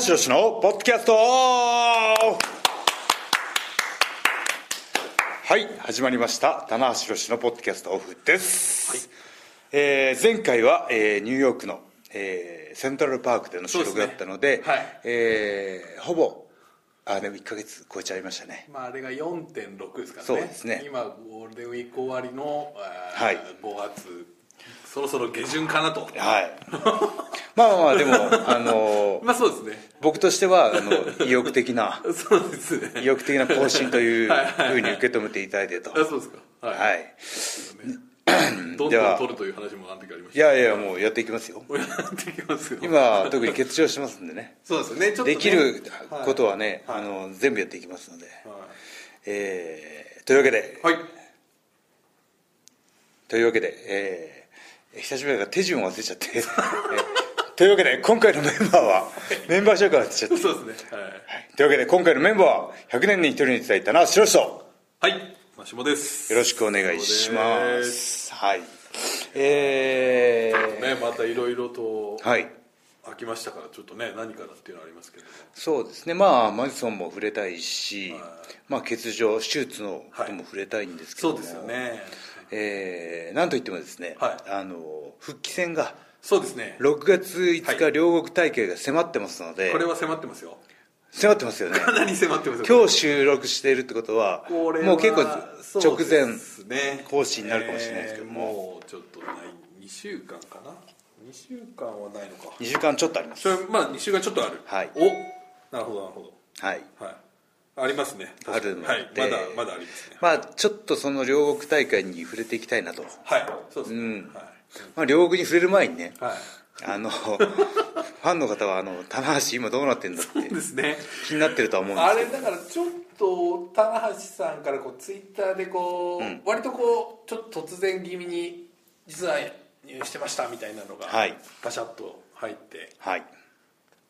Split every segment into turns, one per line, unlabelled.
橋宏のポッドキャスト。はい始まりました。棚橋宏のポッドキャストオフです、えー前回は、えーニューヨークの、えーセントラルパークでの収録だったので
ね。はい。
えーほぼあでも1か月超えちゃいましたね。
まあ、あれが4.6ですからね。
そうですね。
今ゴールデンウィーク終わりの、えー
はい。
5月そろそろ下旬かなと。
はい。まあまあまあでも あの
まあそうですね。
僕としてはあの意欲的な
そうですね。
意欲的な更新というふうに受け止めていただいてと。
あそうですか。はい、
はい。
どん
では
どん取るという話もあの時ありまし
いやいやもうやっていきますよ。
たやっていきますよ。
今特に欠場してますんでね。
そうですよね。ちょっとね。
できることはね、
はい。
あの全部やっていきますので、
は
えーというわけで。
い、はい。
というわけで、えー久しぶりだから手順を忘れちゃって、え ーというわけで今回のメンバーはメンバー紹介を忘れちゃって、
そうですね。はい。
というわけで今回のメンバーは100年に一人に伝えたな白石と
はい。マシモです。
よろしくお願いしま
す。
す。はい。えー。
ねまたいろいろと
はい。
飽きましたからちょっとね何からっていうのはありますけども。
そうですね。まあマジソンも触れたいし、
はい。
まあ、欠場手術のことも触れたいんですけども、
そうですよね
えーなんといってもですね、
はい。
あの復帰戦が
そうですね。
6月5日、
はい。
両国大会が迫ってますので
これは迫ってますよ。
迫ってますよね。
かなり迫ってますよ。
今日収録しているってことはもう結構直前更新になるかもしれないですけども
えーもうちょっとない。2週間かな？2週間はないのか。
2週間ちょっとあります。
それまあ2週間ちょっとある。
はい。
おなるほどなるほど。
はい。
はいありますね。
あるので。
はい。まだまだありますね。
まあちょっとその両国大会に触れていきたいなと、
はい。そうですね、
うん。
は
まあ、両国に触れる前にね。
い、はい、
あの ファンの方はあの棚橋今どうなってんだって
ですね。
気になってるとは思うんです
あ
け
れだからちょっと棚橋さんからこうツイッターでこう、
うん。
割とこうちょっと突然気味に実は入院してましたみたいなのが
はい。
バシャッと入って。
どはい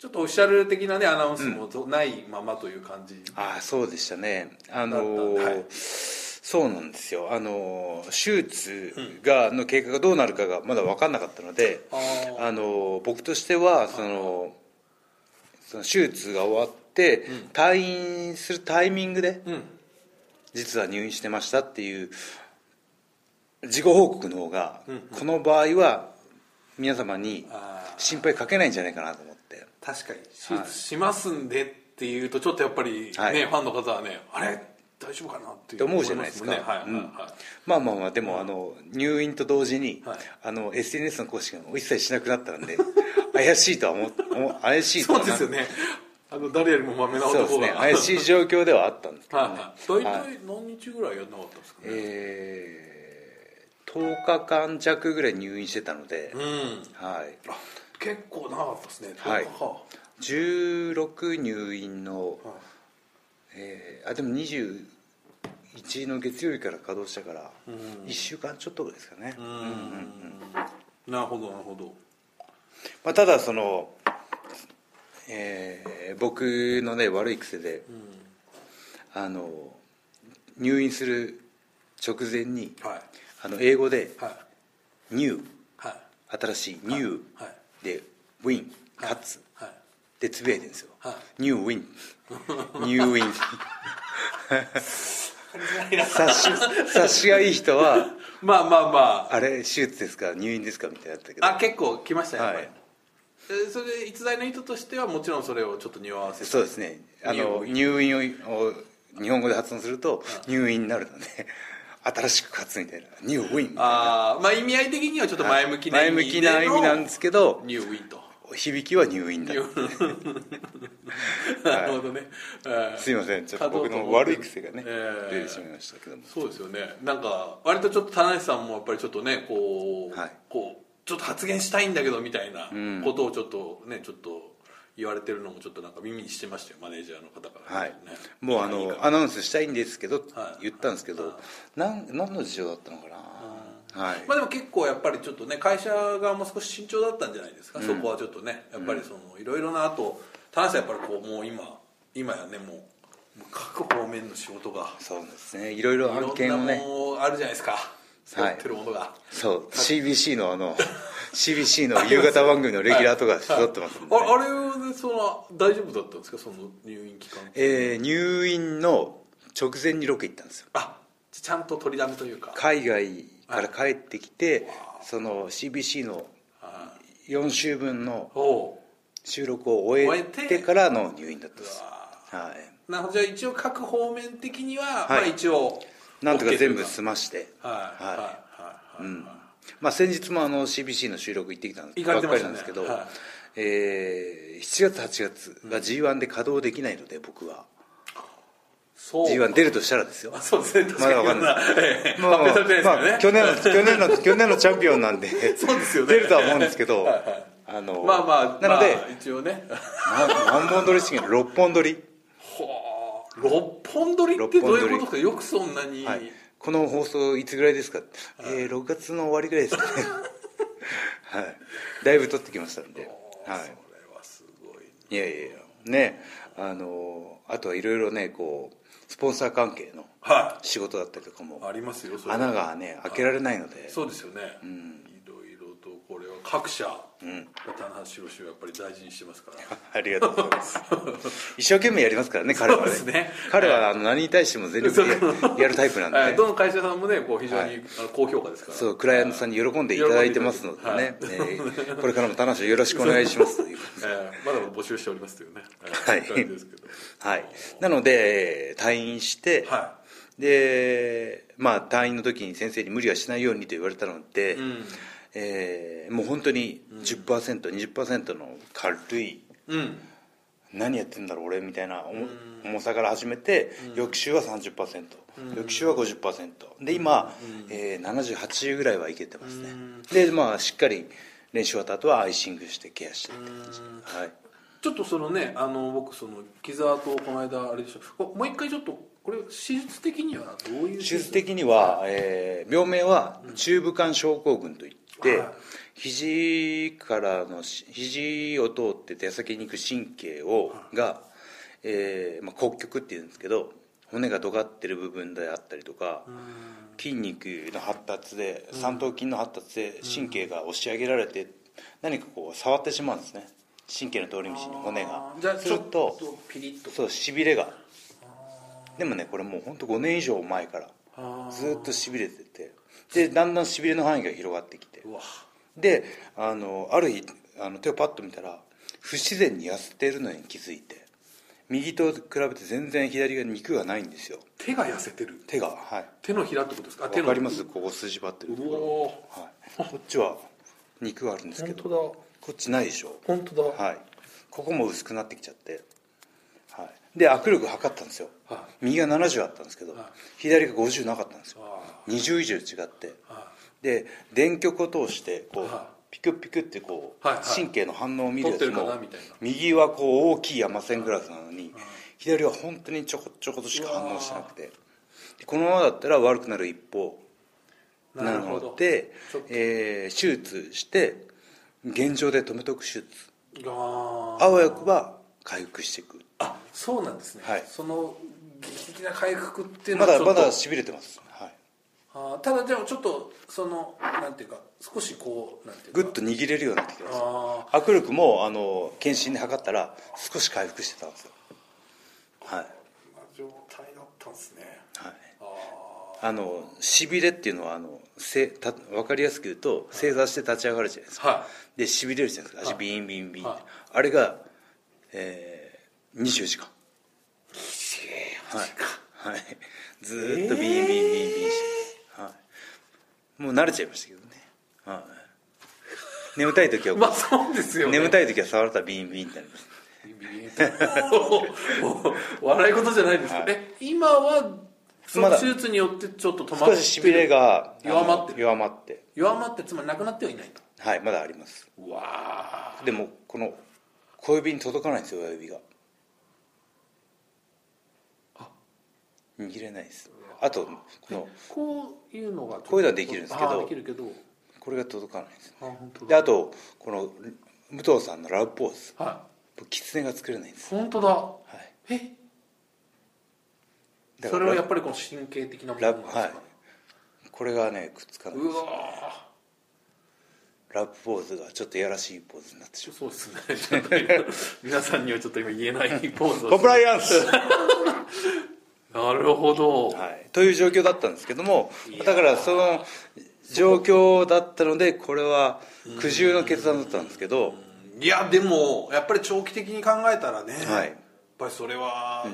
ちょっとオフィシャル的なねアナウンスもとないままという感じ、
ああそうでしたね。あの
だったんではい。
そうなんですよ。あの手術がの経過がどうなるかがまだ分かんなかったので、
あー。
あの僕としてはそのその手術が終わって、退院するタイミングで
うん。
実は入院してましたっていう事後報告の方が、
うんうん。
この場合は皆様に心配かけないんじゃないかなと
確かに。手術しますんでっていうとちょっとやっぱりね、
はい。
ファンの方はねあれ？大丈夫かな？って
思うじゃないですか。
思ま
あまあまあでもあの入院と同時に、
はい。
あの SNS の公式が一切しなくなったので 怪しいとは思怪しいと
そ
は
うですよね。あの誰よりもまめな
そうです
男が
ね。怪しい状況ではあったんですけどね、
はいはい。大
はい。
体何日ぐらいやんなかったんですかね、
えー、10日間弱ぐらい入院してたので、
うん。
はい、
あ結構長かったですね。
はい。
10日か
16入院の、
はい。
えーあでも21の月曜日から稼働したから
うん。
1週間ちょっとぐらいですかね、
うん。なるほどなるほど。
まあ、ただその、えー僕のね悪い癖であの入院する直前に
はい。
あの英語で
はい「
ニュー
はい。
新しい「ニュー
はい
で「ウィン」「
はい
勝つ。
はい」
でつぶやいてるんですよ。
はい「
ニューウィン」「ニューウィン」察し察しがいい人は
まあまあま「
あ。れ手術ですか？入院ですか?」みたいなやったけど。
ああ結構来ましたよやっぱり、
はい
えーそれで逸材の意図としてはもちろんそれをちょっと匂わせて。
そうですね。あの入院をを日本語で発音すると入院になるので新しく勝つみたいな。ニューウィンみたいな。
ああまあ意味合い的にはちょっと前向きな意味
前向きな意味なんですけど
ニューウィンと。
響きは入院だ。
なるほどね、えー
すいません。ちょっと僕の悪い癖がね、
えー。
出てしまいましたけども。
そうですよね。なんか割とちょっと田中さんもやっぱりちょっとねこう,、
はい。
こうちょっと発言したいんだけどみたいな
うん
ことをちょっとねちょっと言われてるのもちょっとなんか耳にしてましたよマネージャーの方から、
はい。
ね、
もうあのアナウンスしたいんですけど、
はい
言ったんですけど、なん何の事情だったのかな、はい。
まあでも結構やっぱりちょっとね会社側も少し慎重だったんじゃないですか、そこはちょっとねやっぱりそのいろいろなあと田中さんやっぱりこうもう今今やねもう各方面の仕事が。
そうですね。いろいろ案件
ものあるじゃないですか。背負ってるものが、
そう。CBC のあの CBC の夕方番組のレギュラーとか背負ってますんで、
ああれはねその大丈夫だったんですか？その入院期間。
えー入院の直前にロケ行ったんですよ。
あちゃんと取りだめというか。
海外から帰ってきてその CBC の
あ
4週分の収録を終え
て
てからの入院だったんです。はい。
なるほど。じゃあ一応各方面的には、
はい。
まあ一応
なんとか全部済まして。
はい。はい。
は
はい。はい、
うん。まあ、先日もあの CBC の収録行ってきたん
行かれてましたね。
ばっかりなんですけど、
はい
えー7月8月が G1 で稼働できないので僕は。
そう
G1 出るとしたらですよ。
あそうですね。確
まだわかんない。
ええ
まあまあ、去年の 去年の去年のチャンピオンなんで
そうですよね。
出るとは思うんですけどあの
まあまあ
なので、
まあ一応ね。
な何本撮りしてんの6本撮り、
はあ六本撮りってどういうことですか？よくそんなに、
はい、この放送いつぐらいですか、えー、6月の終わりぐらいですかね。はい。だいぶ撮ってきましたんで、は
それはすごい
い、いやいや。ね。あのあとはいろいろねこうスポンサー関係の
は
仕事だったりとかも
いありますよ
穴がね開けられないので。
そうですよね、
ん。
いろいろとこれは各社、
ん。
棚橋宏はやっぱり大事にしてますから。
ありがとうございます。一生懸命やりますからね彼はね。
ね。
彼はあの何に対しても全力でややるタイプなんで、ね。
はい。どの会社さんもねこう非常に、高評価ですから。
そうクライアントさんに喜んでいただいてますのでね、
はい。
えーこれからも楽しくよろしくお願いしますという
えーまだ募集しておりますというね、えー
はい。はい。なので退院して、
は
でまあ退院の時に先生に無理はしないようにと言われたので、
い、うん
えーもう本当に 10%20% の軽い
うん。
何やってんだろう俺みたいな重重さから始めて、翌週は30%、翌週は50%で今、えー、78ぐらいはいけてますね、でまあしっかり練習終わった後はアイシングしてケアしてって感じ、はい、
ちょっとそのねあの僕その傷跡をこの間あれでしょこもう一回ちょっとこれ手術的にはどういう
手術？的には、えー病名は中部間症候群といって、
はい
肘からのし肘を通って手先に行く神経をが、えーまあ、骨極っていうんですけど骨が尖ってる部分であったりとか、筋肉の発達で三頭筋の発達で神経が押し上げられて何かこう触ってしまうんですね。神経の通り道に骨が。す
ちょっ
ると
とピリッと。
そうしびれが。でもねこれもう本当5年以上前からずっとしびれててでだんだんしびれの範囲が広がってきて。であのある日あの手をパッと見たら不自然に痩せてるのに気づいて右と比べて全然左が肉がないんですよ。
手が痩せてる。
手がはい。
手のひらってことですか？あ手の。
わかります？ここ筋張ってるとこはい、こっちは肉があるんですけど。
本当だ。
こっちないでしょ。
本当だ。
はい。ここも薄くなってきちゃって、はい、で握力測ったんですよ。
は
右が70あったんですけど
はい。
左が50なかったんですよ。
あ
20以上違って。
あ
で電極を通してこう
は
ピクピクってこう
はいはい。
神経の反応を見るやつも右はこう大きい山線グラフなのに左は本当にちょこちょことしか反応してなくて。でこのままだったら悪くなる一方なのでえー手術して現状で止めとく手術。
あ
わよくば回復していく。
あそうなんですね、
はい。
その劇的な回復っていうの
ま
はちょっと
だまだしびれてます、はい、
あーただでもちょっとそのなんていうか少しこうなんていうか。
グッと握れるようになってきました
あ
握力もあの検診で測ったら少し回復してたんですよ。はい、
あ状態だったんですね。
はい、
あ
あのしびれっていうのはあのせた分かりやすく言うと正座して立ち上がるじゃないですか、
は
でしびれるじゃないですか。
はい。
足ビンビンビン、
はい。
あれが、えー、24時間。はい、はい、ずーっとビンビンビンビンして。はい、もう慣れちゃいましたけどね、はい、眠たい時は、
まあそうですよね。
眠たい時は触ったらビンビンってなります
ビビンと笑い事じゃないです。か、
はい。
え今はその手術によってちょっと止まって
少ししびれが
弱まって。
弱まって。
弱まってつまりなくなってはいないと。
はいまだあります。
うわ
でもこの小指に届かないんですよ親指が握れないです。あとこの
こういうのが
こういうのはできるんですけど
できるけど。
これが届かないんです
あ本当
であとこの武藤さんのラブポーズ
は
キツネが作れないんで
い
す、
本当だ。
はい、
え？それはやっぱりこの神経的なものなんですか？ね、
ここれがねくっつかないう
わ
ラップポーズがちょっとやらしいポーズになってしまう。
そうですね。皆さんにはちょっと今言えないポーズを。
コンプライアンス
なるほど、
はい、という状況だったんですけどもだからその状況だったのでこれは苦渋の決断だったんですけど、
いやでもやっぱり長期的に考えたらね、
はい。
やっぱりそれは、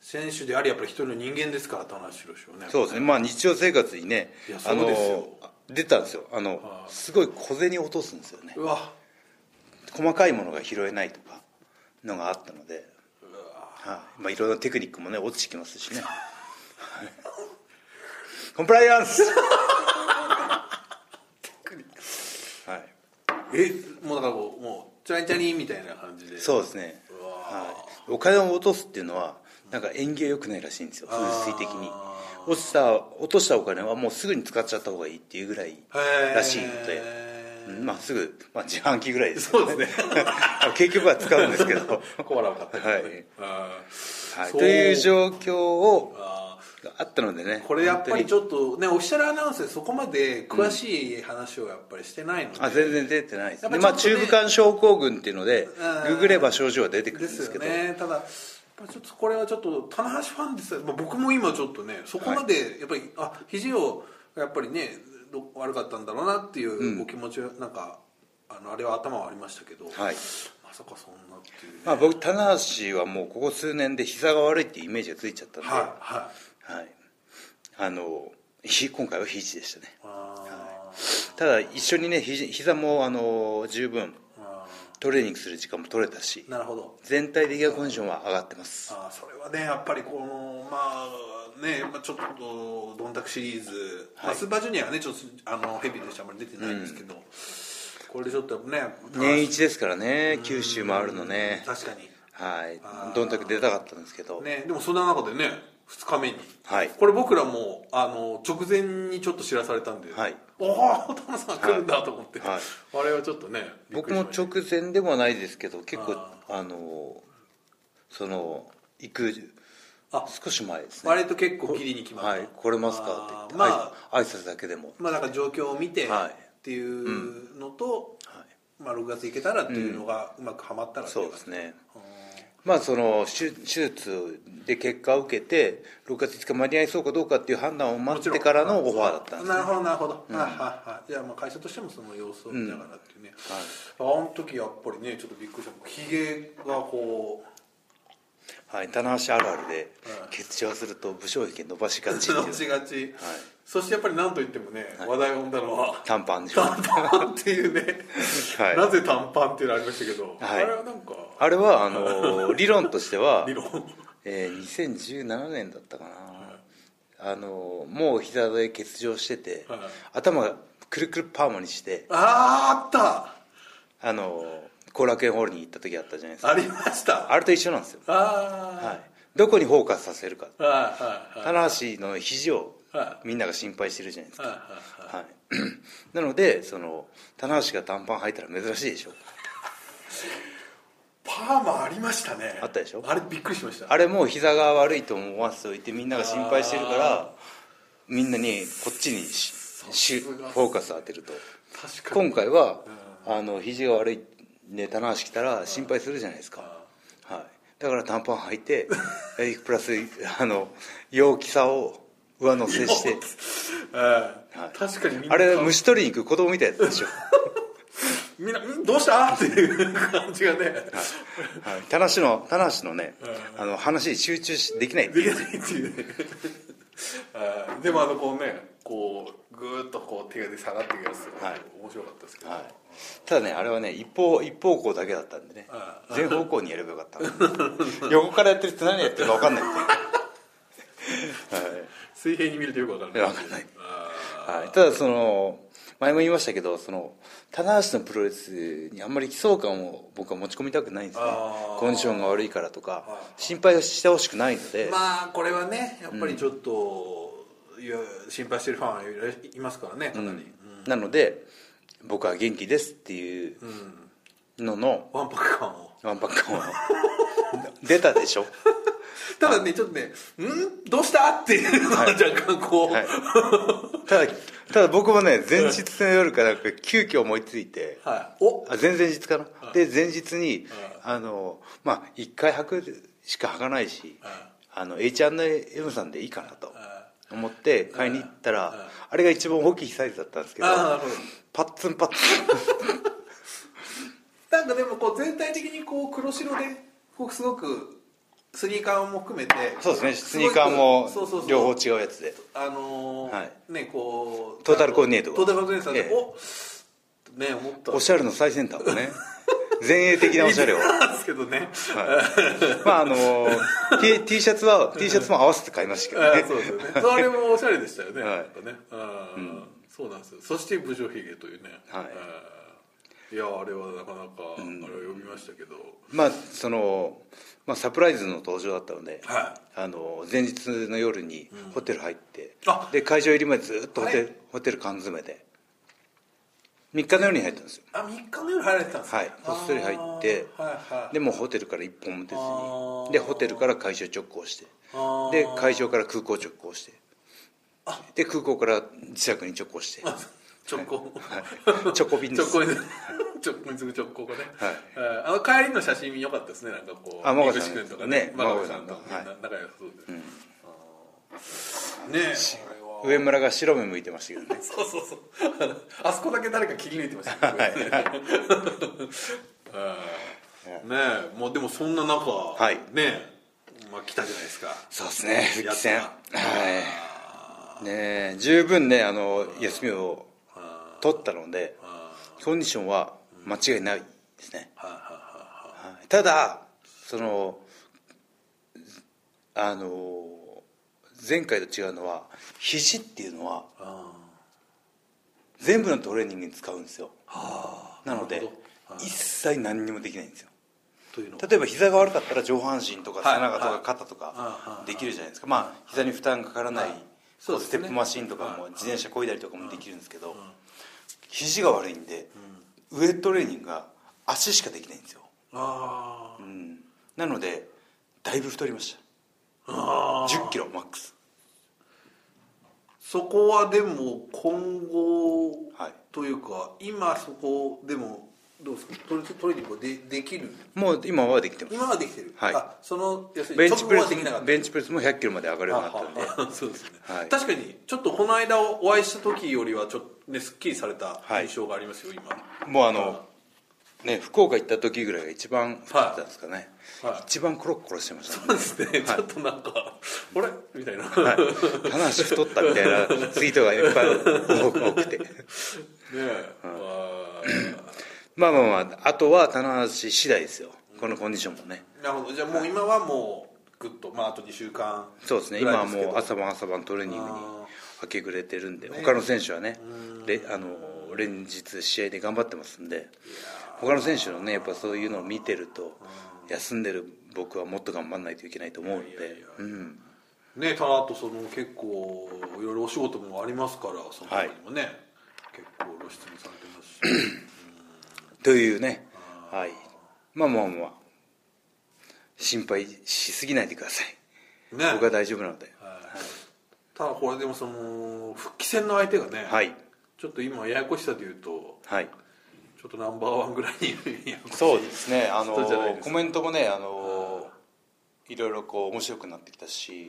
選手でありやっぱり一人の人間ですから田中宏はね。
そうですね。まあ日常生活にねあの出たんですよ。あの
はい。
すごい小銭落とすんですよね。
うわ。
細かいものが拾えないとかのがあったので、はい。まあ、いろんなテクニックもね落ちてきますしね。はい。コンプライアンス。はい。
えもうだからこうもうチャリンチャリンみたいな感じで。
そうですね、はい、お金を落とすっていうのはなんか縁起が良くないらしいんですよ。風水的に。
あ
落ちた落としたお金はもうすぐに使っちゃった方がいいっていうぐらいらしいので、うんまあすぐ、まあ、自販機ぐらいですけど
そうです
結局は使うんですけど。
コーラを買って
はい。
あ
はい、という状況を
あ
ったのでね。
これやっぱりち
ょっ
とねオフィシャルアナウンスでそこまで詳しい話をやっぱりしてないので、
あ全然出てないです
やっぱ
でまあ中部間症候群っていうので
うん。
ググれば症状は出てくるんですすけど。
ね。ただちょっとこれはちょっと棚橋ファンです。よ、まあ、僕も今ちょっとねそこまでやっぱり、あ肘をやっぱりねど悪かったんだろうなっていうお気持ちはなんか、あのあれは頭はありましたけど、
はい。
まさかそんなっていう。ね、
まあ、僕棚橋はもうここ数年で膝が悪いっていうイメージがついちゃったんで、
はいはい。
はい、あのひ今回は肘でしたね。
あ
ただ一緒にねひ膝もあの十分トレーニングする時間も取れたし
ーなるほど。
全体的なコンディションは上がってます。
あーそれはねやっぱりこのまあね、まあ、ちょっとドンタクシリーズ、まあ、スーパージュニアはねちょっとあのヘビーとしてあんまり出てないん。ですけど、これでちょっとね
年一ですからね九州回るのね。
確かに。
はい。どんたく出たかったんですけど、
ねでもそんな中でね2日目に。
はい。
これ僕らもあの直前にちょっと知らされたんで、
はい。
おお田中さん来るんだと思って、
はい。
あれはちょっとね
僕も直前でもないですけど結構
あ
あのその行く
あ
少し前ですね。
割と結構ギリに決まった。
はい来れますか？って言って。
まあ
挨拶だけでも。
まあなんか状況を見て
はい。
っていうのと、
はい。
まあ、6月行けたらっていうのがうまくはまったらってい
そうですね。
うん
まあその手手術で結果を受けて6月5日間に合いそうかどうかっていう判断を待ってからのオファーだったんですね。
なるほどなるほど、はいはいはいじゃあまあ会社としてもその様子を見ながらっていうね、あの時やっぱりねちょっとびっくりしたひげがこう
はい棚橋あるあるで
はい。
欠場すると武将髭伸ばしがち
伸ばしがち、
はい。
そしてやっぱり何と言ってもね、話題を生んだのは
短パンでしょ
短パンっていうね、
はい。
なぜ短パンっていうのありましたけど、
はい。
あれはなんか
あれはあの理論としては
理論。
えー2017年だったかな、あのもう膝で欠場してて、
はい。
頭がくるくるパーマにして
あーあ
あの後楽園ホールに行った時あったじゃないですか。
ありました。
あれと一緒なんですよ、
あ
はい、どこにフォーカスさせるか
あはいはいはい。
棚橋の肘を
は
みんなが心配してるじゃないですか、
はい
なのでその棚橋が短パン履いたら珍しいでしょ。
パーマありましたね。
あったでしょ？
あれびっくりしました。
あれもう膝が悪いと思わせておいてみんなが心配してるからみんなにこっちにししフォーカス当てると。
確かに。
今回はあの肘が悪いね棚橋来たら心配するじゃないですか、はい、だから短パン履いて えプラスあの陽気さを上乗せして。
ええ。
はい。
確かに
あれ虫取りに行く子供みたい なやつでしょ、
みんなんどうした？っていう感じがね。
はい、棚橋の棚橋のねあの話に集中しできない
できないっていうね。え えでもあのこうねこうぐーっとこう手が下がっていくやつが
はい。
面白かったですけど、
はい、ただねあれはね一方一方向だけだったんでね。
あ
全方向にやればよかった。横からやってる人何やってるか分かんないっていう。
水平に見るとよくわかんない
わかんない。
あ
はい、ただその前も言いましたけどその棚橋のプロレスにあんまり悲壮感を僕は持ち込みたくないんですね。コンディションが悪いからとか
はい
心配してほしくないので、
ーまあこれはねやっぱりちょっと、いや心配してるファンはいいますからねかなり、
なので僕は元気ですっていうのの
わんぱく感を。
ワンパック感は 出たでしょ？
ただねちょっとね「ん？どうした?」っていうのは
はい。
若干こう、
はい。ただただ僕もね前日の夜からなんか急遽思いついて
はい、お。
あ前々日かな、
はい。
で前日に、
は
あのまあ1回履くしか履かないし、
はい。
あの H&M さんでいいかなと。
は
思って買いに行ったら、
はい
あれが一番大きいサイズだったんですけどパッツンパッツ
なんかでもこう全体的にこう黒白ですごくスニーカーも含めて
ンそうですね。スニーカーも
そうそうそう。
両方違うやつで。
あのー
はい。
ねこう
トータルコーディネートが。
トータルコーディネートで、
ええ。
おね思った。
おしゃれの最先端をね 前衛的なおしゃれを。
なんですけどね、
まああの T, T シャツは T シャツも合わせて買いましたけどね。
あそうですよね。それもおしゃれでしたよね、
はい。
なんかね。あーそうなんですよ。そして「武将髭」というね、
はい。
いやあれはなかなか、あれを読みましたけど。
まあその、まあ、サプライズの登場だったので、
は
あの前日の夜にホテル入って、
あ
で会場入りまでずっとホテル,、
はい。
ホテル缶詰で3日の夜に入ったんですよ。
あ3日の夜入られてたんですか？
はい。こっそり入って
あーはいはい。
でもうホテルから一本も出ずにでホテルから会場直行してで会場から空港直行してで空港から自宅に直行して。
直行、
はい。チョコ便です。
直行に直行直行がね、
はい。
えーあの帰りの写真良かったですね。なんかこう
あ真子さん
とか
ね。
ね真子さんと。
真子さんと。
みんな仲良さそうで、ねえ。あれは
上村が白目向いてましたけどね。
そうそうそう。あそこだけ誰か切り抜いてましたね、えーねえもうでもそんな中、
はい。
ねえまあ来たじゃないですか。
そうですね復帰戦。はい。ねえ十分ねあの休みを取ったので
あ
コンディションは間違いないですね、ただそのあの前回と違うのは肘っていうのは
あ
全部のトレーニングに使うんですよ。なので一切何にもできないんですよ。例えば膝が悪かったら上半身とか
はい。
背中と
はい。
か肩と
は
か
い。
できるじゃないですか。まあ膝に負担かからないステップマシンとかも
はい。
自転車こいだりとかもできるんですけど肘が悪いんでウエイトトレーニングが足しかできないんですよ。なのでだいぶ太りました1 0キロマックス。
そこはでも今後
はい
というか今そこでもどうですか？トレトレーニングはでできる？
もう今はできてます。
今はできてる、
はい。
あその要するに
ベンチプレスベンチプレスも1 0 0キロまで上がるようになったんで。
そうですね、
はい。
確かにちょっとこの間お会いした時よりはちょっとねすっきりされた
はい。
印象がありますよ、今。
もうあのね福岡行った時ぐらいが一番太ってたんですかね、
はい。
一番コロッコロしてました
そうですね、ちょっとなんかあれ？みたいな、
はい、話太ったみたいなツイートがいっぱい多くて。
ねえ、あ
まあまあまああとは棚橋次第ですよ。このコンディションもね。
ーなるほど。じゃあもう今はもうグッとまああと2週間
そうですね。今はもう朝晩朝晩トレーニングに
あ
明け暮れてるんで
ね。
他の選手はねれあの連日試合で頑張ってますんで他の選手のねやっぱそういうのを見てると休んでる僕はもっと頑張らないといけないと思うんで。うん。
ねただあとその結構いろいろお仕事もありますからその他にもね、結構露出もされてますし。
というね。はい。まあまあまあ。心配しすぎないでください。
ね。
僕は大丈夫なので。
ただこれでもその復帰戦の相手がね、
はい。
ちょっと今ややこしさでいうと
はい
ちょっとナンバーワンぐらいに
そうですね。あのコメントもねあのい。ろいろこう面白くなってきたし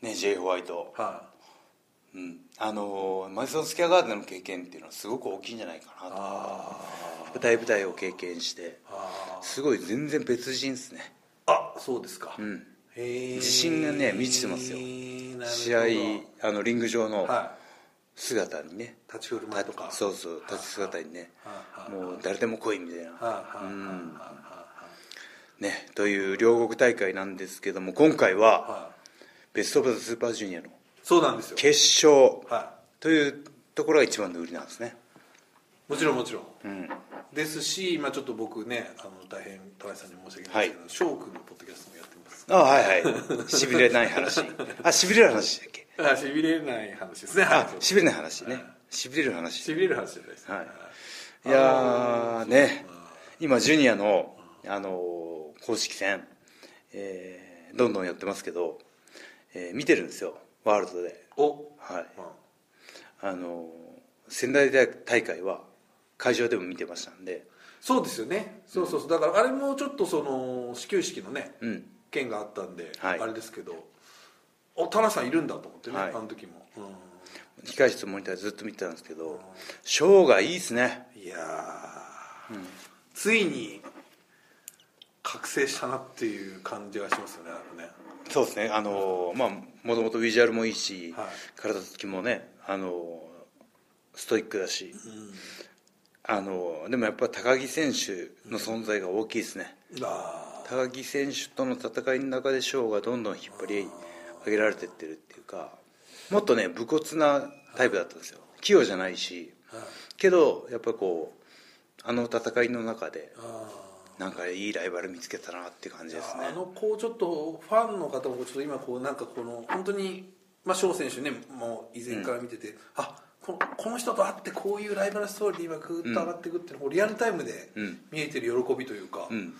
ね J ホワイト
は
うん。あのマディソンスキャアガーデンの経験っていうのはすごく大きいんじゃないかなと。
あ
舞台舞台を経験して。
あ
すごい全然別人ですね。
あそうですか、
うん。自信がね満ちてますよ。試合あのリング上の
は
姿にね。
い立ち振る舞いとか。
そうそう立ち姿にね。
は
もう誰でも来いみたいな。うん。
は
ねという両国大会なんですけども今回はベスト・オブ・ザ・スーパージュニアの
そうなんですよ。
決勝
は
というところが一番の売りなんですね。
いもちろんもちろん。
うん。
ですし今ちょっと僕ねあの大変田中さんに申し訳ないですけど翔くんのポッドキャストもやってます。
あはいはい。しびれない話。あしびれる話だっけ？
あしびれない話ですね。
あしびれない話ね。しびれる話。
しびれる話じゃないです
はい。い。やーね。今ジュニアのあの公式戦、えーどんどんやってますけど、えー見てるんですよ。ワールドで。
お。
はい。
うん。
あの仙台大会は会場でも見てましたんで。
そうですよね。そうそうそう。だからあれもちょっとその始球式のね
うん。
件があったんで、
はい。
あれですけどお田中さんいるんだと思ってね、
はい。
あの時も、
控室モニターずっと見てたんですけどショーがいいですね。
うんいやー、ついに覚醒したなっていう感じがしますよねなんかね。
そうですね。あのまあもともとビジュアルもいいし、
はい。
体つきもねあのストイックだし、あのでもやっぱ高木選手の存在が大きいですね、
あ
高木選手との戦いの中でショーがどんどん引っ張り上げられてってるっていうかもっとね武骨なタイプだったんですよ。器用じゃないしけどやっぱこうあの戦いの中で
あ
なんかいいライバル見つけたなって感じですね。
ーあのこうちょっとファンの方もちょっと今こうなんかこの本当にまあ翔選手ねもう以前から見てて、あここの人と会ってこういうライバルストーリーで今グーッと上がっていくっていうのをリアルタイムで
うん。
見えてる喜びというか、
うん。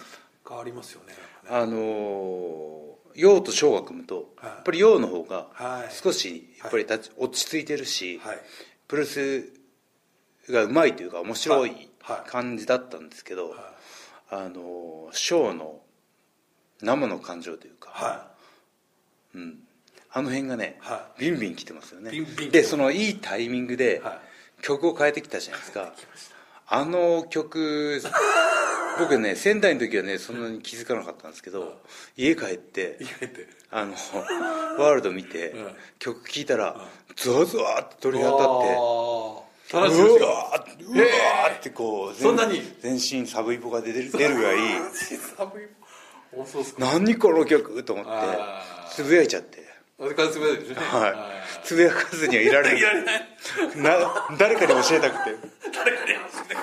がありますよね
あの陽と翔が組むと、
はい。
やっぱり陽の方が
はい。
少しやっぱり立ち、落ち着いてるし、
はい。
プロレスがうまいというか面白い感じだったんですけど、
はい。
あの翔の生の感情というか、
は
うん、あの辺がね、
は
ビンビン来てますよね。でそのいいタイミングで
は
曲を変えてきたじゃないですか、あの曲僕ね仙台の時はねそんなに気づかなかったんですけど家帰ってあのワールド見て、
うん。
曲聴いたらゾワゾワって鳥肌立って
って
うわー。ってうわーってこう
そんなに？
全身サブイボが出る出るぐらい 何この曲と思ってつぶやいちゃって
あれからつぶやいてるでしょ。
はい。つぶやかずにはいられない。
いられない。
な誰かに教えたくて。
誰かに話して。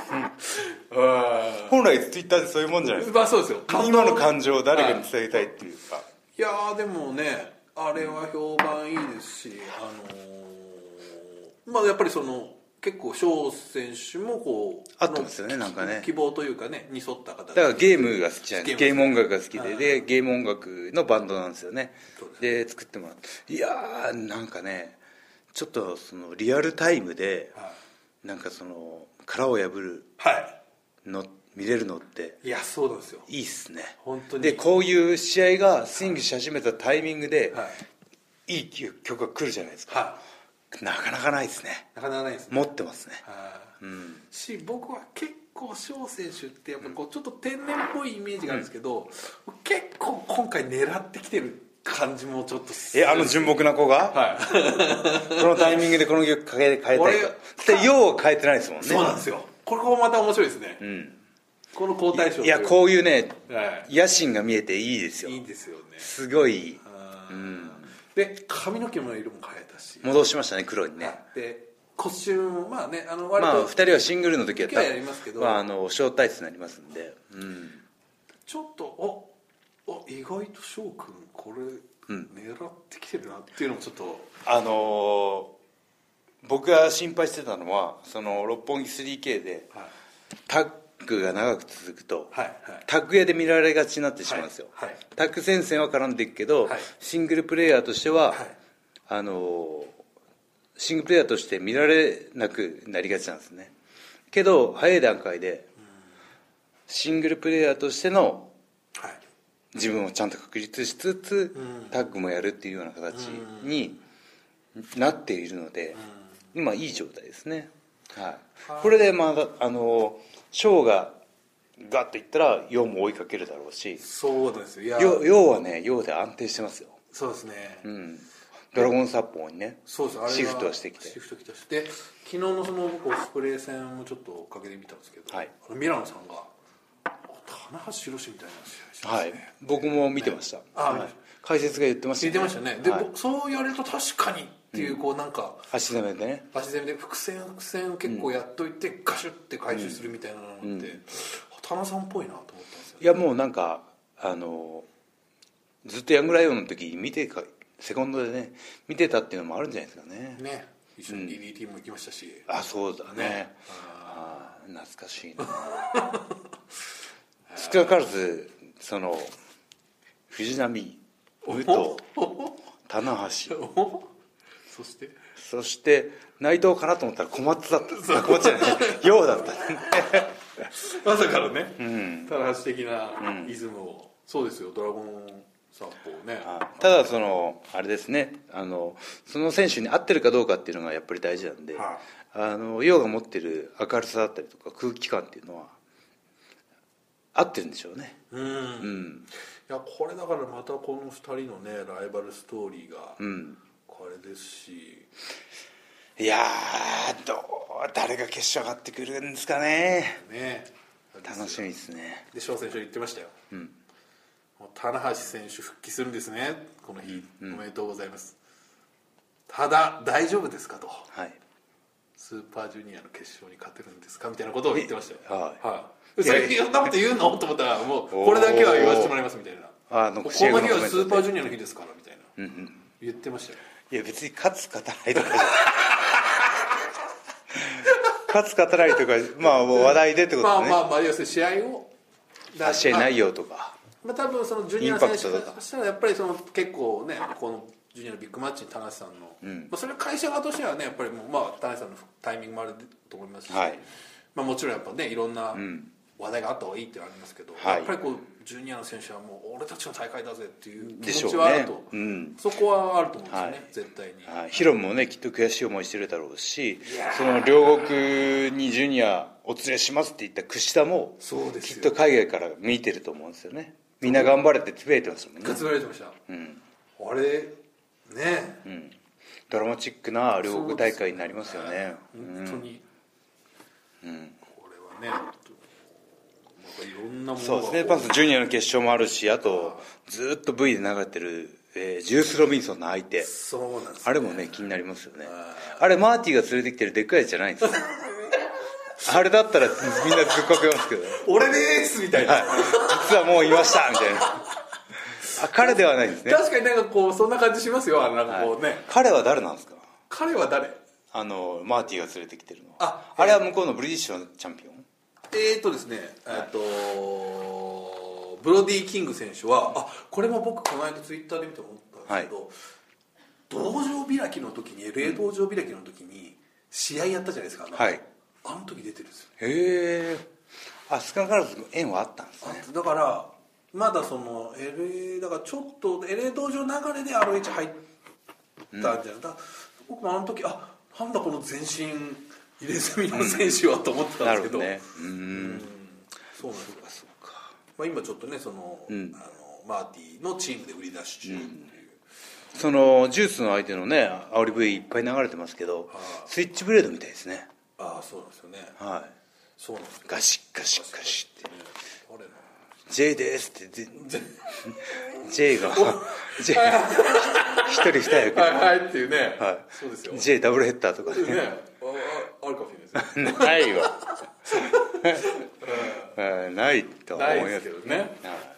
あ
本来ツイッターでそういうもんじゃない。ですか
まあそうですよ。
今の感情を誰かに伝えたいっていうか、
いやーでもねあれは評判いいですしあのーまあやっぱりその結構翔選手もこう
合ってますよねなんかね。
希望というかねに沿った形
だからゲームが好きじゃない
ゲーム
音楽が好き
はい。
ででゲーム音楽のバンドなんですよね。
で
作ってもらって。いやーなんかねちょっとそのリアルタイムで
はい。
なんかその殻を破る
はい。
の見れるのって
いやそうなんですよ。
いいっすね。
本当に。
でこういう試合がスイングし始めたタイミングで
はい。
いい曲が来るじゃないですか。
は
なかなかないですね。
いなかなかないですね。
持ってますね。
はい。
うん。
し僕は結構翔選手ってやっぱこうちょっと天然っぽいイメージがあるんですけど、結構今回狙ってきてる感じもちょっと
えあの純朴な子が、
はい。
このタイミングでこの曲変え変えたい。と
俺
で用は変えてないですもんね。
そうなんですよ。これもまた面白いですね、
うん。
この交代賞
いやこういうね
は
野心が見えていいですよ。
いいいですよね。
すごい。うん
で髪の毛の色も変えたし、
戻しましたね黒にね、
はいでコスチュームもまあねあの割
まあ
と
2人はシングルの時は
時はやりますけど。
まあ、あのショートタイツになりますんで、うん、
ちょっとおお意外と翔くんこれ
うん。
狙ってきてるなっていうのもちょっと、
あのー僕が心配してたのはその六本木 3K で
はい。
タッグが長く続くと、
はいはい。
タッグ屋で見られがちになってしまうんですよ、
はいはい。
タッグ戦線は絡んでいくけど、
はい。
シングルプレイヤーとしては、
はい。
あのーシングルプレイヤーとして見られなくなりがちなんですね。けど早い段階でシングルプレイヤーとしての
はい。
自分をちゃんと確立しつつ、
うん。
タッグもやるっていうような形になっているので、今いい状態ですね、はい、これでまああのショーがガッといったらヨウも追いかけるだろうし。
そうですよ。いや。
ヨウヨウはねヨウで安定してますよ、
そうですね、
うん、ドラゴンサッポンにね
そうですあれが
シフトはしてきて。
シフトきたし。で昨日のその僕オスプレイ戦もちょっと追っかけてみたんですけど、
はい。
ミラノさんが棚橋宏みたいな試合してま
はい。僕も見てました、
あ
はい。解説が言ってました
聞いてましたね。で、
はい。
僕そう言われると確かにっていうこうなんか
足攻めでね。
足攻めで伏線伏線を結構やっといてガシュって回収するみたいなのって、棚さんっぽいなと思ったんですよ
いやもうなんかあのずっとヤングライオンの時に見てかセコンドでね見てたっていうのもあるんじゃないですかね。
ね。一緒に DDT も行きましたし、
あそうだね。
ね。
あー懐かしいな。少なからずその藤波武藤棚橋。
おそして？
そして内藤かなと思ったら小松だった。あ小松じゃない。陽だった。
まさかのね。
うん。
棚橋的なイズムを、そうですよ。ドラゴン散歩をね。
あただそのあれですね。あのその選手に合ってるかどうかっていうのがやっぱり大事なんで、
は
あの陽が持ってる明るさだったりとか空気感っていうのは合ってるんでしょうね。
うん、
うん。
いやこれだからまたこの2人のねライバルストーリーが
うん
これですし、
いやーどう誰が決勝上がってくるんですかね。
ね。
楽しみですね。
で翔選手言ってましたよ、もう棚橋選手復帰するんですね。この日、おめでとうございます。ただ大丈夫ですかと。
はい。
スーパージュニアの決勝に勝てるんですかみたいなことを言ってましたよ。
はい。
はい、それそんなこと言うの？と思ったらもうこれだけは言わせてもらいますみたいな。
あの
この日はスーパージュニアの日ですからみたいな、
うんうん。
言ってましたよ
いや別に勝つ勝たないとか勝つ勝たないとかまあ話題でってことね、
まあまあまあ要するに試合を
あ試合内容とか。
まあ、多分そのジュニアの選手か。らしたらやっぱりその結構ねこのジュニアのビッグマッチに田中さんの、
ん。
まあ、それは会社側としてはねやっぱりもうまあ田中さんのタイミングもあると思いますし、
はい。
まあ、もちろんやっぱねいろんな
ん
話題があった方がいいってありますけど、
はい。
やっぱりこうジュニアの選手はもう俺たちの大会だぜっていう気持ちはあると、
うん。
そこはあると思うんですよね、
はい。
絶対に、
はい、ヒロもねきっと悔しい思いしてるだろうしその両国にジュニアお連れしますって言った櫛田も
そうですよ。
きっと海外から見てると思うんですよね。みんな頑張れってつぶやいてますもんね。
ガツられてました、
うん。
あれね。
うん。ドラマチックな両国大会になりますよね。
本当に、
うん。
これはねいろんなものが。
そうですね。まずジュニアの決勝もあるしあとずっと V で流れてる、えージュース・ロビンソンの相手。
そうなんです
あれもね気になりますよね。あれマーティが連れてきてるでっかいやつじゃないんですよ。あれだったらみんなずっこけますけど
俺でーすみたいな、
はい。実はもういましたみたいな。あ彼ではないんですね。
確かになんかこうそんな感じしますよ。あのなんかこうね、
彼は誰なんですか？
彼は誰？
あのマーティが連れてきてるのは。
あ
あれは向こうのブリティッシュのチャンピオン
えーとですねえっとブロディ・キング選手はあこれも僕この間ツイッターで見て思ったんですけど、道場開きの時に霊道場開きの時に試合やったじゃないですかあの,、
はい。
あの時出てるんですよ。
へえあ少なからず縁はあったんですね。
あだからまだその LA だからちょっと LA 道場流れで ROH 入ったんじゃない、だから僕もあの時あなんだこの全身入れ墨の選手はと思ってたんですけど,、
なるほどね。うん。
そうなんですよ
そうか。
まあ、今ちょっとねその,、
ん。
あのマーティのチームで売り出し中っていう、
そのジュースの相手のね煽り V いっぱい流れてますけどスイッチブレードみたいですね。
ああそうなんですよね。
はい。
そうなんですよ。
ガシッガシッガシッって
ね
J ですってで J が J 一人二役。
はいはいっていうね、
はい。
そうですよ。
J ダブルヘッダーとかね。
ね。あるかもしれないですね。
ないわ。うん。ないと思
ない
ます。す
けどね。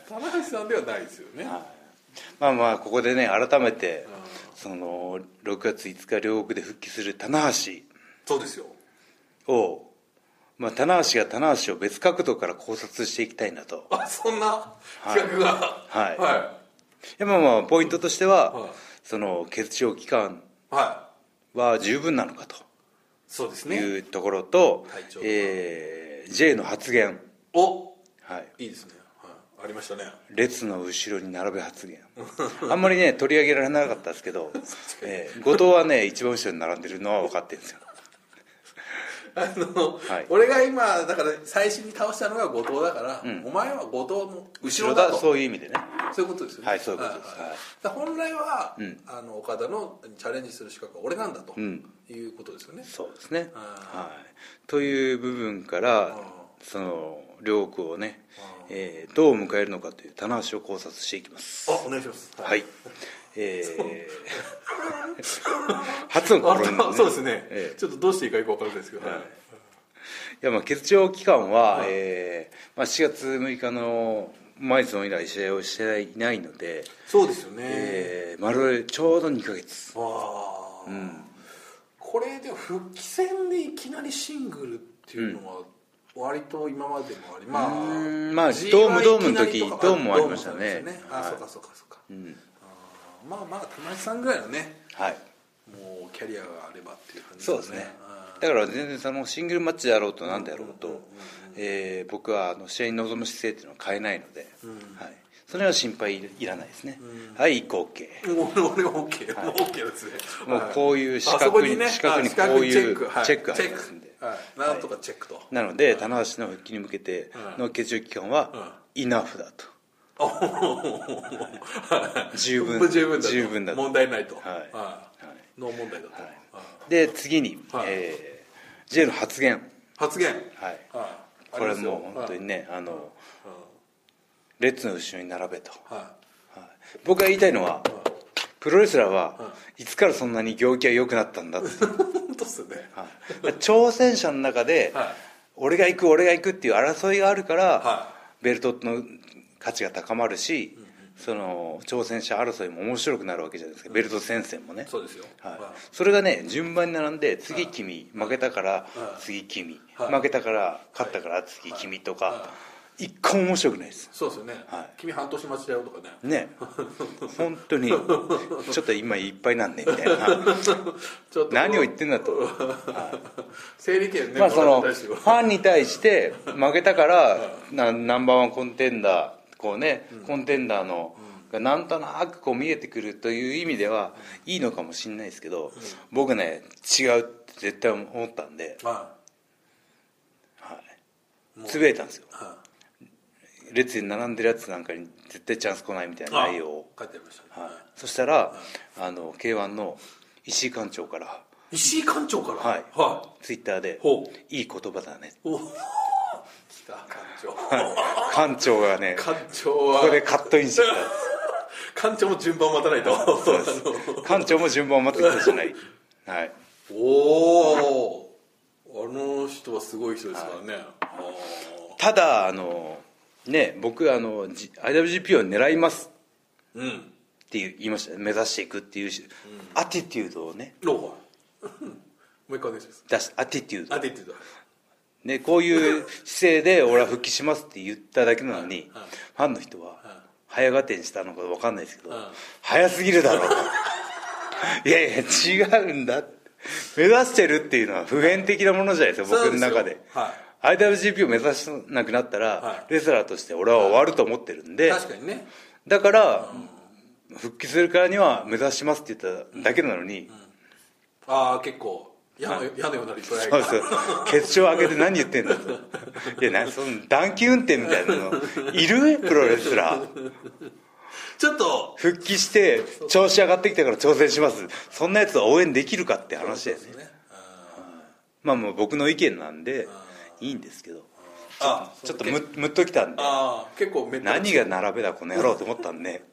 棚橋さんではないですよね、
まあまあここでね改めてその6月5日両国で復帰する棚
そうですよ。
橋をまあ棚橋が棚橋を別角度から考察していきたいなと。
あそんな企画が。
はい。
は
やまあまあポイントとしては、
はい。
その欠場期間
い、はい。
は十分なのかと。
そうですね。
いうところと、
体調
えー J の発言、
お
はい、
いいですね、はい、ありましたね。
列の後ろに並べ発言。あんまりね取り上げられなかったですけど、えー後藤はね一番後ろに並んでるのは分かってるんですよ
あの、
はい。
俺が今だから最初に倒したのが後藤だから、お前は後藤の後ろだと。
そういう意味でね。
そういうことですよね。
はいそういうことです。はい
本来は、
ん。
あの岡田のチャレンジする資格は俺なんだと、
ん。
いうことですよね。
そうですね、
あ
はい、という部分から
あ
その両国をね、えーどう迎えるのかという棚橋を考察していきます。
あお願いします。
はいえー、初の
あ
試みなん
そうですね、
ええ。
ちょっとどうしていいかよく分からないですけど、
い。やまあ欠場期間は、えーまあ、7月6日のマイゾン以来試合をしていないので、
そうですよね、
えー、丸ちょうど2ヶ月。
あ。あ、これでも復帰戦でいきなりシングルっていうのは割と今までもありまあ
うんまあ
G1
ドームドームの時ドームもありましたね。
あそうかそうかそうか、
うん。
あまあまあ田中さんぐらいのね
はい。
もうキャリアがあればっていう感じ
そうですね。だから全然そのシングルマッチであろうと何であろうと、えー僕はあの試合に臨む姿勢っていうのは変えないので、はい、それは心配いらないですね、はい一個 OK
もう俺は OK、もう OK ですね。
もうこういう四
あ
角に
ね。
四角にこういう
チェック。はい。
チェック入りますんで。
はい。なんとかチェックと、
なので棚橋の復帰に向けての血中期間はイナフだと十分。
十分だと。
十分だと。
問題ないと、
はい。
ノー問題だと、
はい。
はい。
で次に、
はい。
えー J の発言。
発言。
はい。
はい。
これもう本当にねあの
はい。
レッツの後ろに並べと、
は
はい。僕が言いたいのはプロレスラーはい。つからそんなに行儀が良くなったんだって、
い 本当っすよね。
はい。挑戦者の中で、
はい。
俺が行く俺が行くっていう争いがあるから、
は
ベルトの価値が高まるし、その挑戦者争いも面白くなるわけじゃないですか、ベルト戦線もね。
そうですよ。
はい。
はい。
それがね順番に並んで次君、負けたから
はい。
次君、
はい。
負けたから勝ったから次君とか、
は
一個も面白くないです。
そうですよね、
はい。
君半年待ちだよとかね。
ね。本当にちょっと今いっぱいなんねみたいな。
ちょっと
何を言ってんだと。
整理券ね
まあそのファンに対して負けたからなナンバーワンコンテンダーこうね、コンテンダーのがなんとなくこう見えてくるという意味ではいいのかもしれないですけど、僕ね違うって絶対思ったんで、
は
はい、つぶやいたんですよ。
い。は
列に並んでるやつなんかに絶対チャンス来ないみたいな内容を。
い書いてありましたね、
はい、そしたら、あの k 1の石井館長から。
石井館長から？
はい。
は
ツイッターで
ほう「
いい言葉だね。
いお。来た館長」
館長がね
館長
ここで
は
カットインしてき
館長も順番待たないと。
た館長も順番を待ってきたじゃない。はい。
おおあの人はすごい人ですからね、
ただあのね僕あの G- IWGP を狙います。
うん
っていう言いました。ね目指していくっていうし、アティテュードをね。
ロー もう一回お願いします。
アティテュード
あで言ってた
ね、こういう姿勢で俺は復帰しますって言っただけなのに、
はい
ファンの人は早がてにしたのか分かんないですけど、
はい
早すぎるだろうと。いやいや違うんだ目指してるっていうのは普遍的なものじゃないですか僕の中で。
そうですよ
IWGP を目指さなくなったら、
はい。
レスラーとして俺は終わると思ってるんで、
確かにね。
だから、復帰するからには目指しますって言っただけなのに、
ああ結構矢の矢のようなリプライが
そうそう。決勝上げて何言ってんだと。いやなその短期運転みたいなの。いる？プロレスラー。
ちょっと。
復帰して調子上がってきたから挑戦します。そんなやつは応援できるかって話だよね。
ね。
まあもう僕の意見なんでいいんですけど。
あ
ちょっとムムッときたんで。
結構めった
何が並べだこの野郎と思ったんで。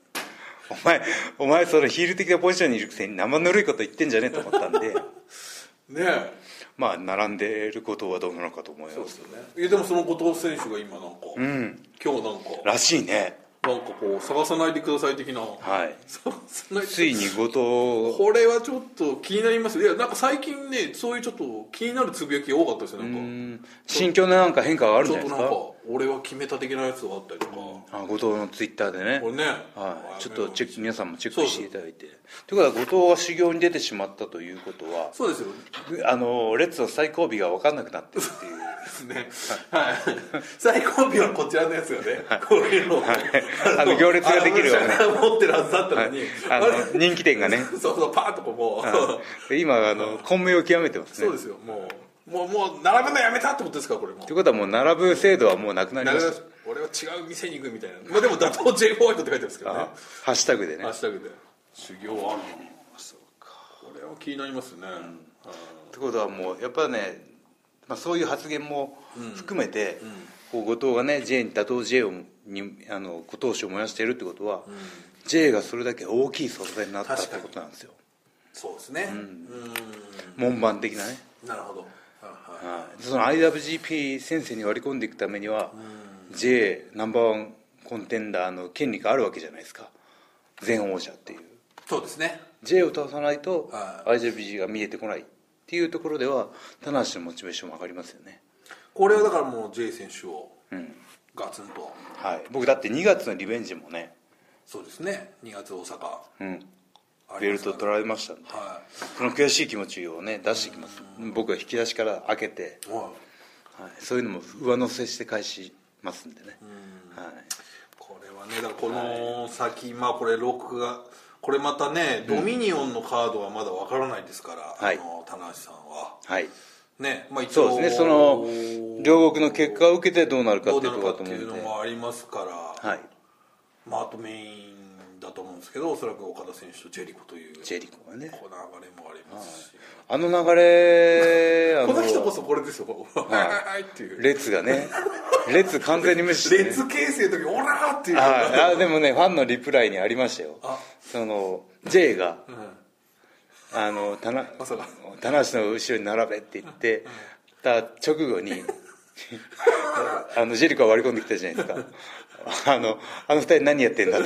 お前お前そのヒール的なポジションにいるくせに生ぬるいこと言ってんじゃねえと思ったんで
ねえ。
まあ並んでることはどうなのかと思いま
そうですすよね。いやでもその後藤選手が今なんか、
うん。
今日なんか。ら
しいね。
なんかこう探さないでください的な。
はい。
探さないで
ついに後藤。
これはちょっと気になります。いやなんか最近ねそういうちょっと気になるつぶやきが多かったですよなんか。
うん。心境のなんか変化があるんじゃないですか
俺は決めた的なやつがあったりとか、
あ後藤のツイッターでね。
これね。
はい、ちょっとチェック皆さんもチェックしていただいて。ということは後藤は修行に出てしまったということは
そうですよ。
あのレッツの最後尾が分かんなくなってるっていう。
ですね。はい。最後尾はこちらのやつがねこういうのを
あの行列ができるような。
あの持ってるはずだったのに、
あの人気店がね。
そうそうパーッとこう。もう、
で今あの混迷を極めてますね。
そうですよ。もうもうもう並ぶのやめたってことですからこれも
ということはもう並ぶ制度はもうなくなりました。
俺は違う店に行くみたいな。まあでも打倒 J ホワイトって書いてあるんですけどね。
あハッシュタグでね。
ハッシュタグで。修行あるこれは気になりますね、
ってことはもうやっぱね、まあ、そういう発言も含めて、こう後藤がね J に打倒 J をにあの後藤氏を燃やしているってことは、J がそれだけ大きい存在になったってことなんですよ。
そうですね。うん。
門番的なね、
なるほどはい。
その IWGP 先生に割り込んでいくためには、J ナンバーワンコンテンダーの権利があるわけじゃないですか。前王者っていう。
そうですね。
J を倒さないと
は
IWGP が見えてこないっていうところでは棚橋のモチベーションも上がりますよね。
これはだからもう J 選手を
うん。
ガツンと。
はい。僕だって2月のリベンジもね
そうですね。2月大阪。
うんベルト取られましたんで。
は
その悔しい気持ちをね出してきます。僕は引き出しから開けて、
い、はい。
はい、そういうのも上乗せして返しますんでね、はい、
これはねだからこの先、まあこれ録画これまたね、ドミニオンのカードはまだわからないですから、
はい。
あの棚橋さんは。
はい、
ねまあ一応。
そうですね。その両国の結果を受けてどうなるか
ど
っていう
うなるかって
ところだと思うんで。
いうのもありますから、
はい。
まああとメインだと思うんですけどおそらく岡田選手とジェリコという
ジェリコがね。
こう流れもありますし、
あの流れあ
この人こそこれですよ「はいはいはい」っていう。
列がね。列完全に無視して、ね、
列形成の時「オラー!」っていう。
はい。あでもねファンのリプライにありましたよ。
あ。
その J が
うん。
あの棚棚橋の後ろに並べって言ってた直後にあのジェリコが割り込んできたじゃないですか。あのあの二人何やってんだと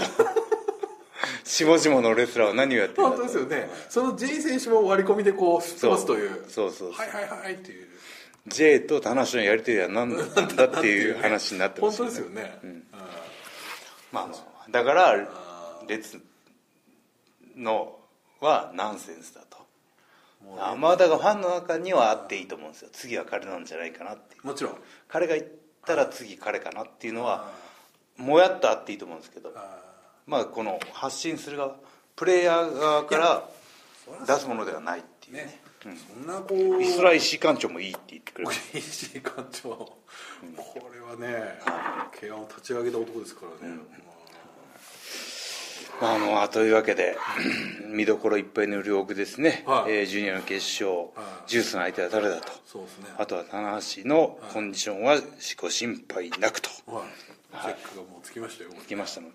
下々のレスラーは何をやってんだ
本
と
当ですよね。その J 選手も割り込みでこうすっ飛ばすという。
そうそうそう
はいはいはいっていう。
J と棚橋のやり取りは何なんだっていう話になってま
本当
すよね。
ですよね、うん。
まあまあだから列のはナンセンスだと。山田がファンの中にはあっていいと思うんですよ。次は彼なんじゃないかなっていう。
もちろん。
彼が行ったら次彼かなっていうのはもやっとあっていいと思うんですけどまあこの発信する側プレイヤー側から出すものではないっていうね。
ね、そんなこう
イスライシ館長もいいって言ってくれる。
石井館長。これはね慶応を立ち上げた男ですからね、
まあ。もうというわけで見どころいっぱいの両国ですね、
はい。
えージュニアの決勝、ジュースの相手は誰だと。
そうですね。
あとは棚橋のコンディションはご心配なくと。
はい、チェックがもうつきましたよ
きましたので、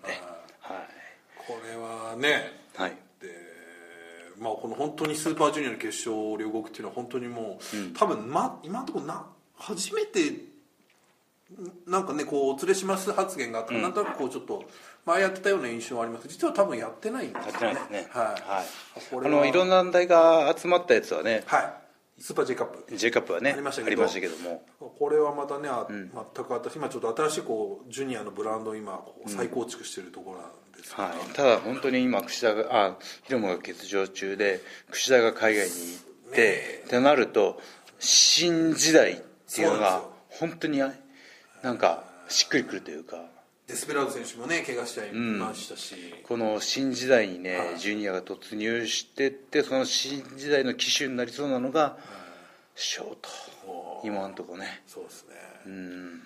は
これはね
いはい、
でまあこの本当にスーパージュニアの決勝両国っていうのは本当にもう、多分、ま、今のところな初めてなんかねこうお連れします発言があったから、なんとなくこうちょっと前やってたような印象はあります。実は多分やってないんです
やってないですね。
はい、
はい。
は
あのいろんな団体が集まったやつはね
はいスーパー J カップ。
J カップはね
ありましたけど。
も。
これはまたね、あ全く私今ちょっと新しいこうジュニアのブランドを今こう再構築しているところなんですけど、
はい、ただ本当に今櫛田があ広間が欠場中で櫛田が海外に行って、ってなると新時代っていうのが本当になんかしっくりくるというか
デスペラード選手もね怪我しちゃいましたし、
この新時代にね、
はい。
ジュニアが突入してってその新時代の機種になりそうなのが、ショート。今のとこね。
そうですね。
うん。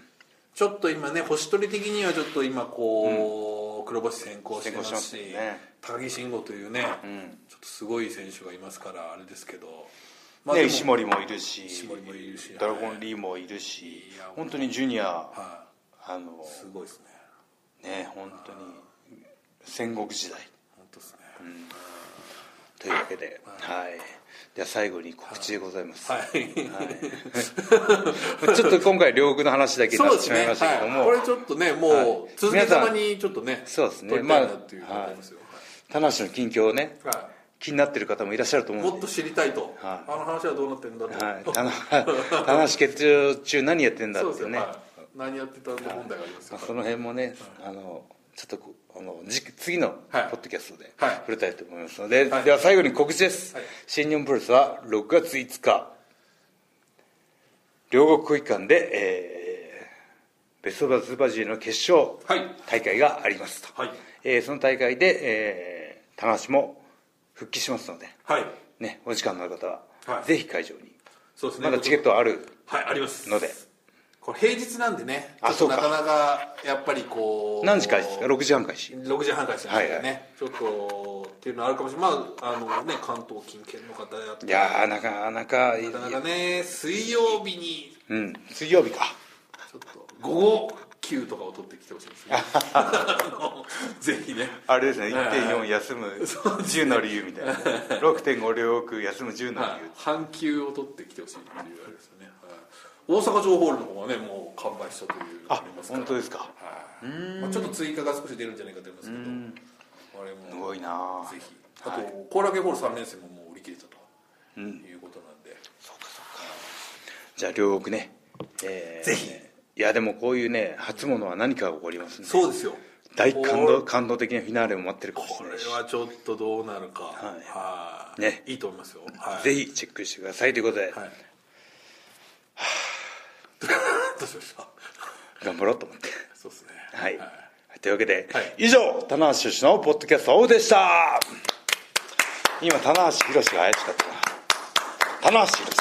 ちょっと今ね星取り的にはちょっと今こう、黒星先行してますし
ね。
高木慎吾というね、
ん。
ちょっとすごい選手がいますからあれですけど、
ね、
でも
石森もいるし
石森もいるし
ドラゴンリーもいるし
い。や
本当にジュニア
は
あの
い、すごいですね
ね本当に。戦国時代。
本当ですね、
というわけで、はい、では最後に告知でございます、
はい、
ちょっと今回両国の話だけになってしまいましたけども、
はい、これちょっとねもう、
はい。
続けざまにちょっとね
そうですね
ますよ、
田橋の近況をね
はい。はい
気になってる方もいらっしゃると思う
もっと知りたいと、
はい。
あの話はどうなってるんだろう、
はい、田田橋欠場中何やってんだ
そうですよ、
っていうね、
はい、何やってたんだ問題があります
その辺もね、あのちょっとこあのじ次のポ
はい。
ッドキャストで
はい。
触れたいと思いますので、
はい。
では最後に告知です、
はい。
新日本プロレスは6月5日両国国技館で、えーベストバズスーパージュニアの決勝
はい。
大会がありますと、
はい。
えーその大会で、えー、棚橋も復帰しますので、
はい。
ね、お時間のある方は、
はい。
ぜひ会場に。
そうですね。
まだチケットある
はいあります。
ので
これ平日なんでね
あそうか。
なかなかやっぱりこう
何時開始ですか？6時半開始。
6時半開始なんですよね、
はいは
ちょっとっていうのあるかもしれないまああのね関東近県の方やって。
いやーなかなか
なかなかね水曜日に
うん。水曜日か。
ちょっと午後休とかを取ってきてほしいですね。ぜひね。
あれですね
はい
1.4休む10の理由みたいな。6.5両国休む10の理
はい。半休を取ってきてほしいっていうあれですよね、はい大阪城ホールの方はねもう完売したという
あ
りますから。
本当ですか。
はい。まあ、ちょっと追加が少し出るんじゃないかと思いますけど。あれも。
すごいな。
ぜひ。あと後楽園ホール3連戦ももう売り切れたと。
うん。
いうことなんで、
じゃあ両国ね、えー
ぜひ。
いやでもこういうね初物は何かが起こりますね。
そうですよ。
大感動感動的なフィナーレも待ってるかもし
これ
れないし。
はちょっとどうなるか。
はい。
はい。
ね。
いいと思いますよ。はい。
ぜひチェックしてくださいということで、
はいどうしました？
頑張ろうと思って。
そうですね。
はい、というわけで、
はい。
以上棚橋宏のポッドキャストでした。今棚橋宏が怪しかったな。棚橋宏